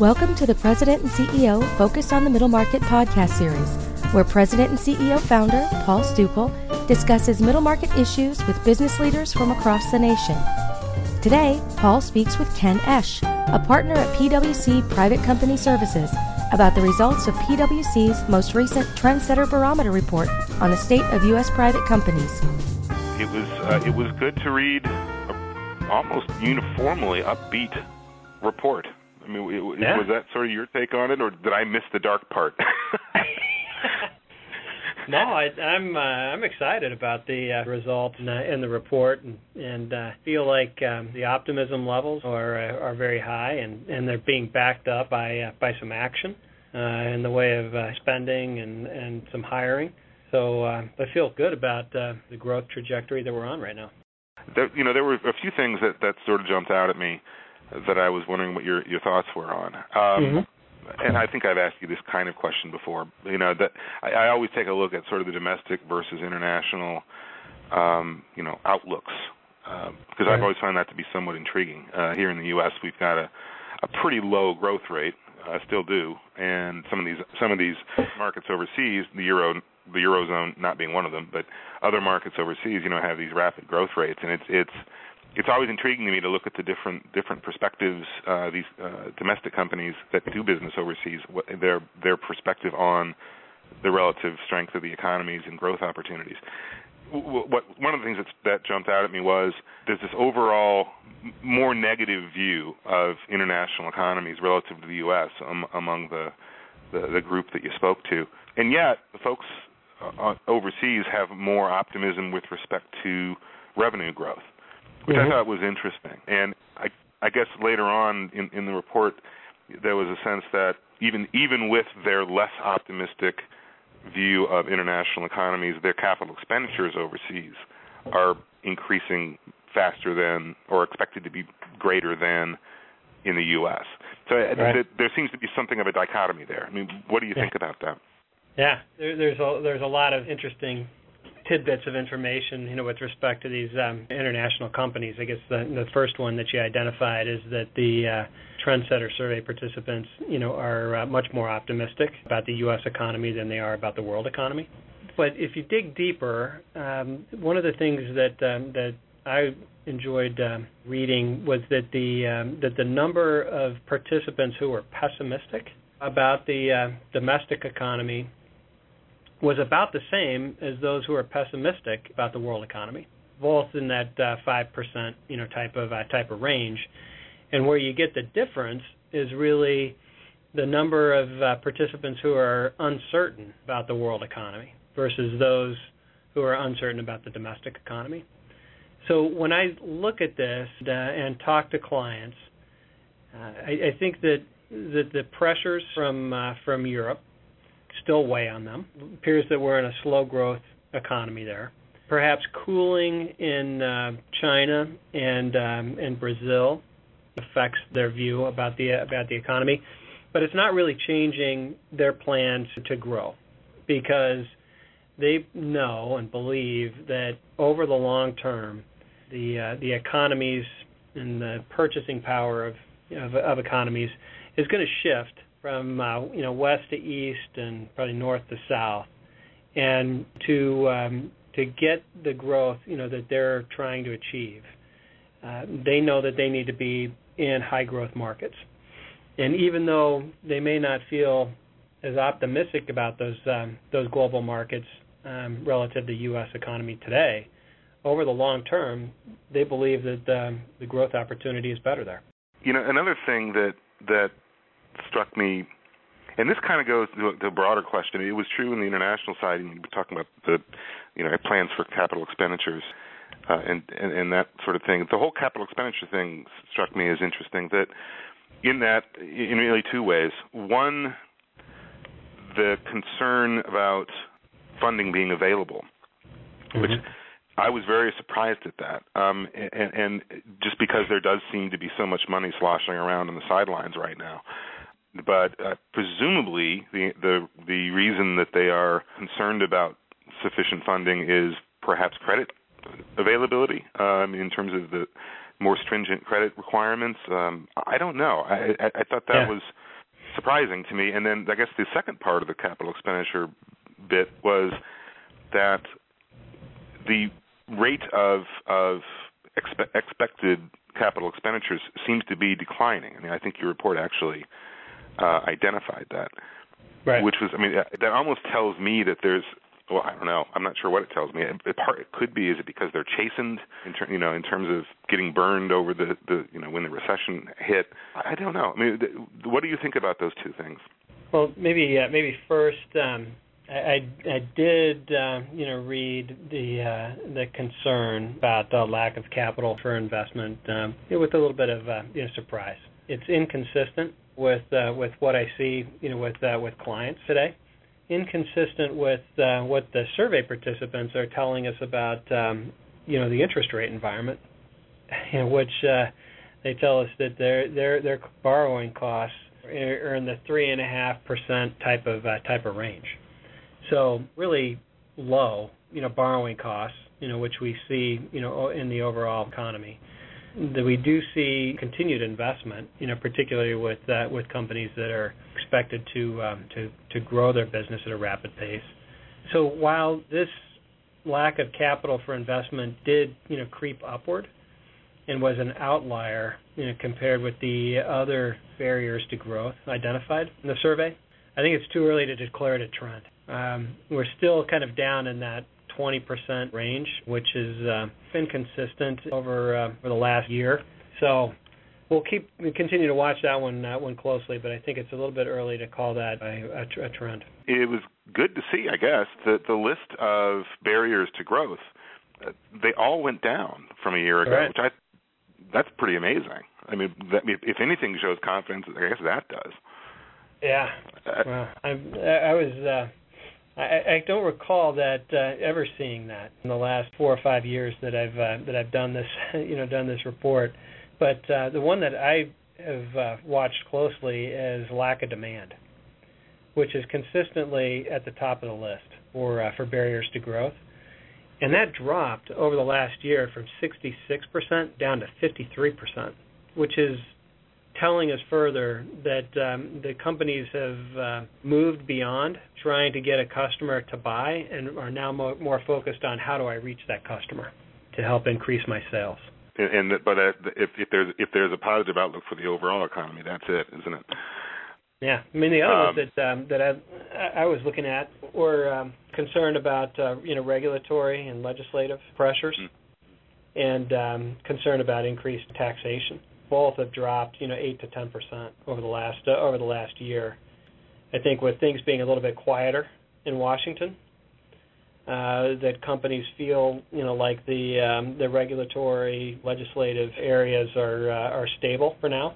Welcome to the President and CEO Focus on the Middle Market podcast series, where President and CEO founder Paul Stukel discusses middle market issues with business leaders from across the nation. Today, Paul speaks with Ken Esch, a partner at PwC Private Company Services, about the results of PwC's most recent Trendsetter Barometer report on the state of U.S. private companies. It was uh, it was good to read a almost uniformly upbeat report. I mean, it, yeah. was that sort of your take on it, or did I miss the dark part? no, I, I'm uh, I'm excited about the uh, results and, uh, and the report, and, and uh, feel like um, the optimism levels are uh, are very high, and, and they're being backed up by uh, by some action uh, in the way of uh, spending and and some hiring. So uh, I feel good about uh, the growth trajectory that we're on right now. There, you know, there were a few things that that sort of jumped out at me that I was wondering what your your thoughts were on. Um, mm-hmm. And I think I've asked you this kind of question before. You know that I, I always take a look at sort of the domestic versus international, um, you know, outlooks because um, right. I've always found that to be somewhat intriguing. Uh, here in the U.S., we've got a a pretty low growth rate, uh, still do, and some of these some of these markets overseas, the euro the eurozone not being one of them, but other markets overseas, you know, have these rapid growth rates, and it's it's it's always intriguing to me to look at the different different perspectives uh, these uh, domestic companies that do business overseas, what, their their perspective on the relative strength of the economies and growth opportunities. What, one of the things that's, that jumped out at me was there's this overall more negative view of international economies relative to the U.S. Um, among the, the the group that you spoke to, and yet the folks uh, overseas have more optimism with respect to revenue growth which mm-hmm. I thought was interesting. And I, I guess later on in, in the report, there was a sense that even even with their less optimistic view of international economies, their capital expenditures overseas are increasing faster than or expected to be greater than in the U.S. So uh, right. th- there seems to be something of a dichotomy there. I mean, what do you yeah. think about that? Yeah, there, there's a there's a lot of interesting tidbits of information, you know, with respect to these um, international companies. I guess the, the first one that you identified is that the uh, Trendsetter survey participants, you know, are uh, much more optimistic about the U.S. economy than they are about the world economy. But if you dig deeper, um, one of the things that um, that I enjoyed um, reading was that the um, that the number of participants who were pessimistic about the uh, domestic economy was about the same as those who are pessimistic about the world economy, both in that uh, five uh, percent you know type of uh, type of range. And where you get the difference is really the number of uh, participants who are uncertain about the world economy versus those who are uncertain about the domestic economy. So when I look at this uh, and talk to clients, uh, I, I think that that the pressures from from Europe still weigh on them. It appears that we're in a slow growth economy there. Perhaps cooling in uh, China and um, Brazil affects their view about the about the economy, but it's not really changing their plans to grow because they know and believe that over the long term, the uh, the economies and the purchasing power of of, of economies is going to shift from uh, you know west to east and probably north to south, and to um, to get the growth you know that they're trying to achieve. Uh, they know that they need to be in high growth markets, and even though they may not feel as optimistic about those um, those global markets um, relative to the U.S. economy today, over the long term, they believe that um, the growth opportunity is better there. You know, another thing that that struck me, and this kind of goes to the broader question. It was true in the international side, and you were talking about the, you know, plans for capital expenditures. Uh, and, and and that sort of thing. The whole capital expenditure thing struck me as interesting. That in that in really two ways. One, the concern about funding being available, mm-hmm. which I was very surprised at that. Um, and, and just because there does seem to be so much money sloshing around on the sidelines right now but uh, presumably the the the reason that they are concerned about sufficient funding is perhaps credit availability um, in terms of the more stringent credit requirements. Um, I don't know. I, I, I thought that yeah. was surprising to me. And then I guess the second part of the capital expenditure bit was that the rate of of expe- expected capital expenditures seems to be declining. I mean, I think your report actually uh, identified that, right. which was, I mean, that almost tells me that there's well, I don't know. I'm not sure what it tells me. It, part, it could be is it because they're chastened in ter- you know in terms of getting burned over the the you know when the recession hit. I, I don't know. I mean, th- what do you think about those two things? Well, maybe uh, maybe first, um, I, I did uh, you know read the uh, the concern about the lack of capital for investment um, with a little bit of uh, you know surprise. It's inconsistent with uh, with what I see you know with uh, with clients today inconsistent with uh, what the survey participants are telling us about, um, you know, the interest rate environment, in which uh, they tell us that their their their borrowing costs are in the three and a half percent type of uh, type of range. So really low, you know, borrowing costs, you know, which we see, you know, in the overall economy that we do see continued investment, you know, particularly with uh, with companies that are expected to um, to to grow their business at a rapid pace. So while this lack of capital for investment did, you know, creep upward and was an outlier, you know, compared with the other barriers to growth identified in the survey, I think it's too early to declare it a trend. Um, we're still kind of down in that 20% range, which has uh, been consistent over uh, for the last year. So we'll keep we continue to watch that one that one closely, but I think it's a little bit early to call that a, a, a trend. It was good to see, I guess, that the list of barriers to growth uh, they all went down from a year ago, right. which I that's pretty amazing. I mean, that, if anything shows confidence, I guess that does. Yeah. Uh, well, I I was uh, I, I don't recall that uh, ever seeing that in the last four or five years that I've uh, that I've done this you know done this report. But uh, the one that I have uh, watched closely is lack of demand, which is consistently at the top of the list for uh, for barriers to growth, and that dropped over the last year from 66% down to 53%, which is telling us further that um, the companies have uh, moved beyond trying to get a customer to buy and are now mo- more focused on how do I reach that customer to help increase my sales. And, and but uh, if, if there's if there's a positive outlook for the overall economy, that's it, isn't it? Yeah, I mean the other um, ones that um, that I I was looking at were um, concerned about uh, you know regulatory and legislative pressures, mm-hmm. and um, concerned about increased taxation both have dropped, you know, eight to ten percent over the last uh, over the last year. I think with things being a little bit quieter in Washington, uh, that companies feel, you know, like the um, the regulatory legislative areas are uh, are stable for now,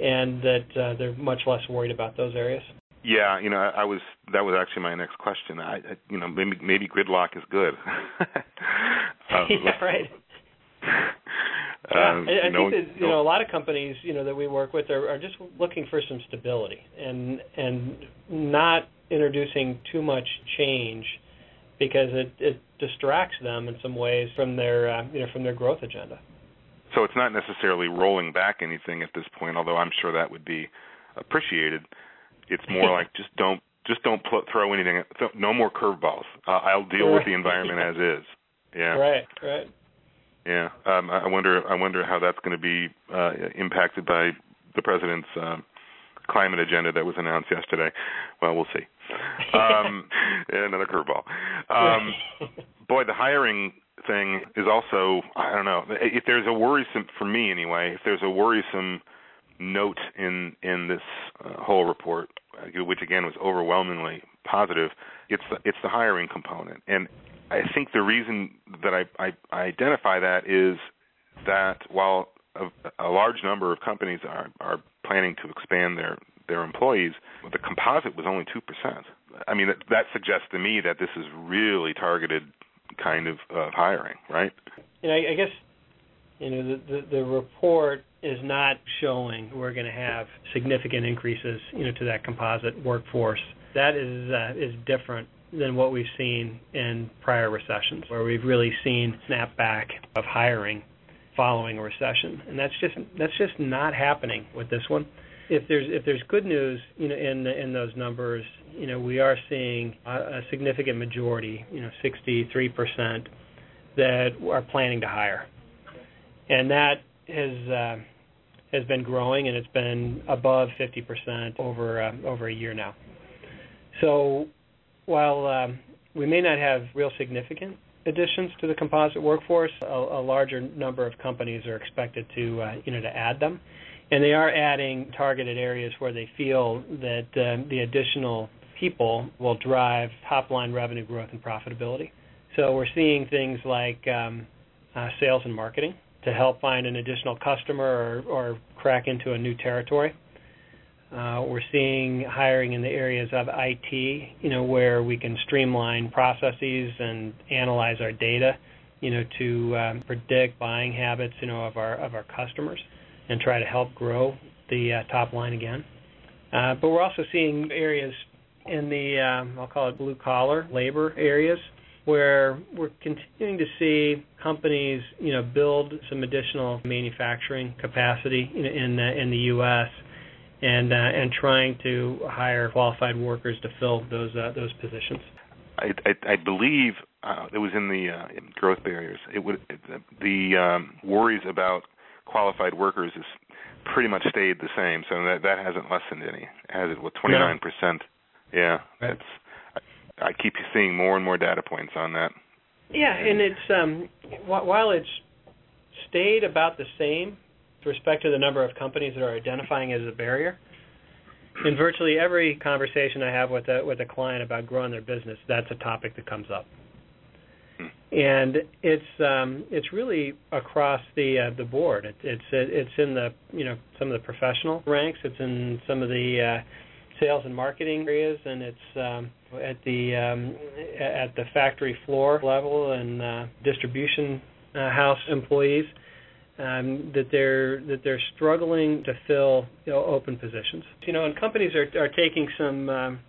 and that uh, they're much less worried about those areas. Yeah, you know, I, I was that was actually my next question. I, I you know, maybe maybe gridlock is good. um, yeah, right. Yeah, um, I, I no, think that you know a lot of companies you know that we work with are, are just looking for some stability and and not introducing too much change because it it distracts them in some ways from their uh, you know from their growth agenda. So it's not necessarily rolling back anything at this point, although I'm sure that would be appreciated. It's more like just don't just don't pl- throw anything. Th- no more curveballs. Uh, I'll deal with the environment as is. Yeah. Right. Right. Yeah, um, I wonder. I wonder how that's going to be uh, impacted by the president's uh, climate agenda that was announced yesterday. Well, we'll see. Um, another curveball. Um, boy, the hiring thing is also. I don't know. If there's a worrisome for me anyway, if there's a worrisome note in in this uh, whole report, uh, which again was overwhelmingly positive, it's the, it's the hiring component and I think the reason that I, I, I identify that is that while a, a large number of companies are, are planning to expand their their employees, the composite was only two percent. I mean, that, that suggests to me that this is really targeted kind of hiring, right? And I, I guess you know the, the the report is not showing we're going to have significant increases, you know, to that composite workforce. That is uh, is different than what we've seen in prior recessions, where we've really seen snapback of hiring following a recession, and that's just that's just not happening with this one. if there's if there's good news, you know, in in those numbers, you know, we are seeing a, a significant majority, you know, 63 percent that are planning to hire, and that has uh, has been growing, and it's been above 50 percent over uh, over a year now. So, while um, we may not have real significant additions to the composite workforce, a, a larger number of companies are expected to uh, you know to add them and they are adding targeted areas where they feel that uh, the additional people will drive top line revenue growth and profitability. So we're seeing things like um, uh, sales and marketing to help find an additional customer or, or crack into a new territory. Uh, we're seeing hiring in the areas of IT, you know, where we can streamline processes and analyze our data, you know, to um, predict buying habits, you know, of our of our customers and try to help grow the uh, top line again. Uh, but we're also seeing areas in the um, I'll call it blue collar labor areas where we're continuing to see companies you know build some additional manufacturing capacity in in, uh, in the U.S. and uh, and trying to hire qualified workers to fill those uh, those positions. I, I, I believe uh, it was in the uh, growth barriers. It would it, the um, worries about qualified workers has pretty much stayed the same. So that that hasn't lessened any, has it? With 29 percent. Yeah, right. it's. I, I keep seeing more and more data points on that. Yeah, and it's um, while it's stayed about the same respect to the number of companies that are identifying as a barrier. In virtually every conversation I have with a with a client about growing their business, that's a topic that comes up and it's um, it's really across the uh, the board. It, it's it's in the you know some of the professional ranks. It's in some of the uh, sales and marketing areas, and it's um, at the um, at the factory floor level and uh, distribution uh, house employees um, that they're that they're struggling to fill you know, open positions. You know, and companies are are taking some um,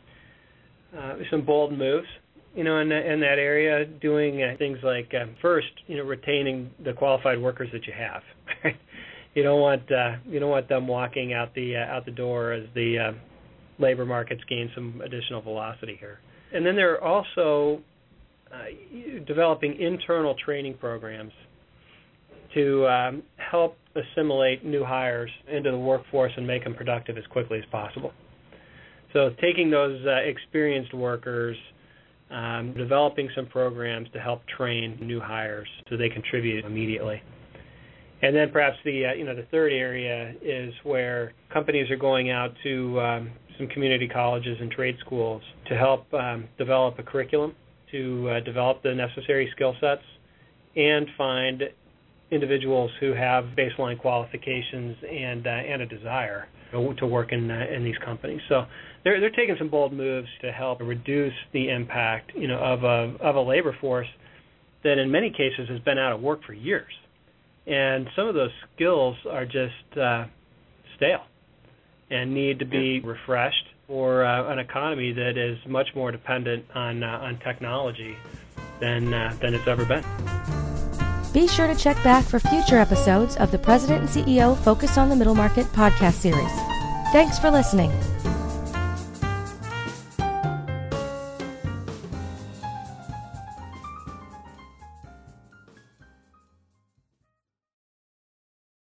uh, some bold moves you know, in, in that area, doing uh, things like um, first, you know, retaining the qualified workers that you have. you don't want uh, you don't want them walking out the uh, out the door as the uh, labor markets gain some additional velocity here. And then they're also uh, developing internal training programs to um, help assimilate new hires into the workforce and make them productive as quickly as possible. So taking those uh, experienced workers um, developing some programs to help train new hires so they contribute immediately. And then perhaps the uh, you know the third area is where companies are going out to um, some community colleges and trade schools to help um, develop a curriculum to uh, develop the necessary skill sets and find individuals who have baseline qualifications and uh, and a desire to work in uh, in these companies. So they're they're taking some bold moves to help reduce the impact, you know, of a of a labor force that in many cases has been out of work for years, and some of those skills are just uh, stale and need to be refreshed for uh, an economy that is much more dependent on uh, on technology than uh, than it's ever been. Be sure to check back for future episodes of the President and CEO Focus on the Middle Market podcast series. Thanks for listening.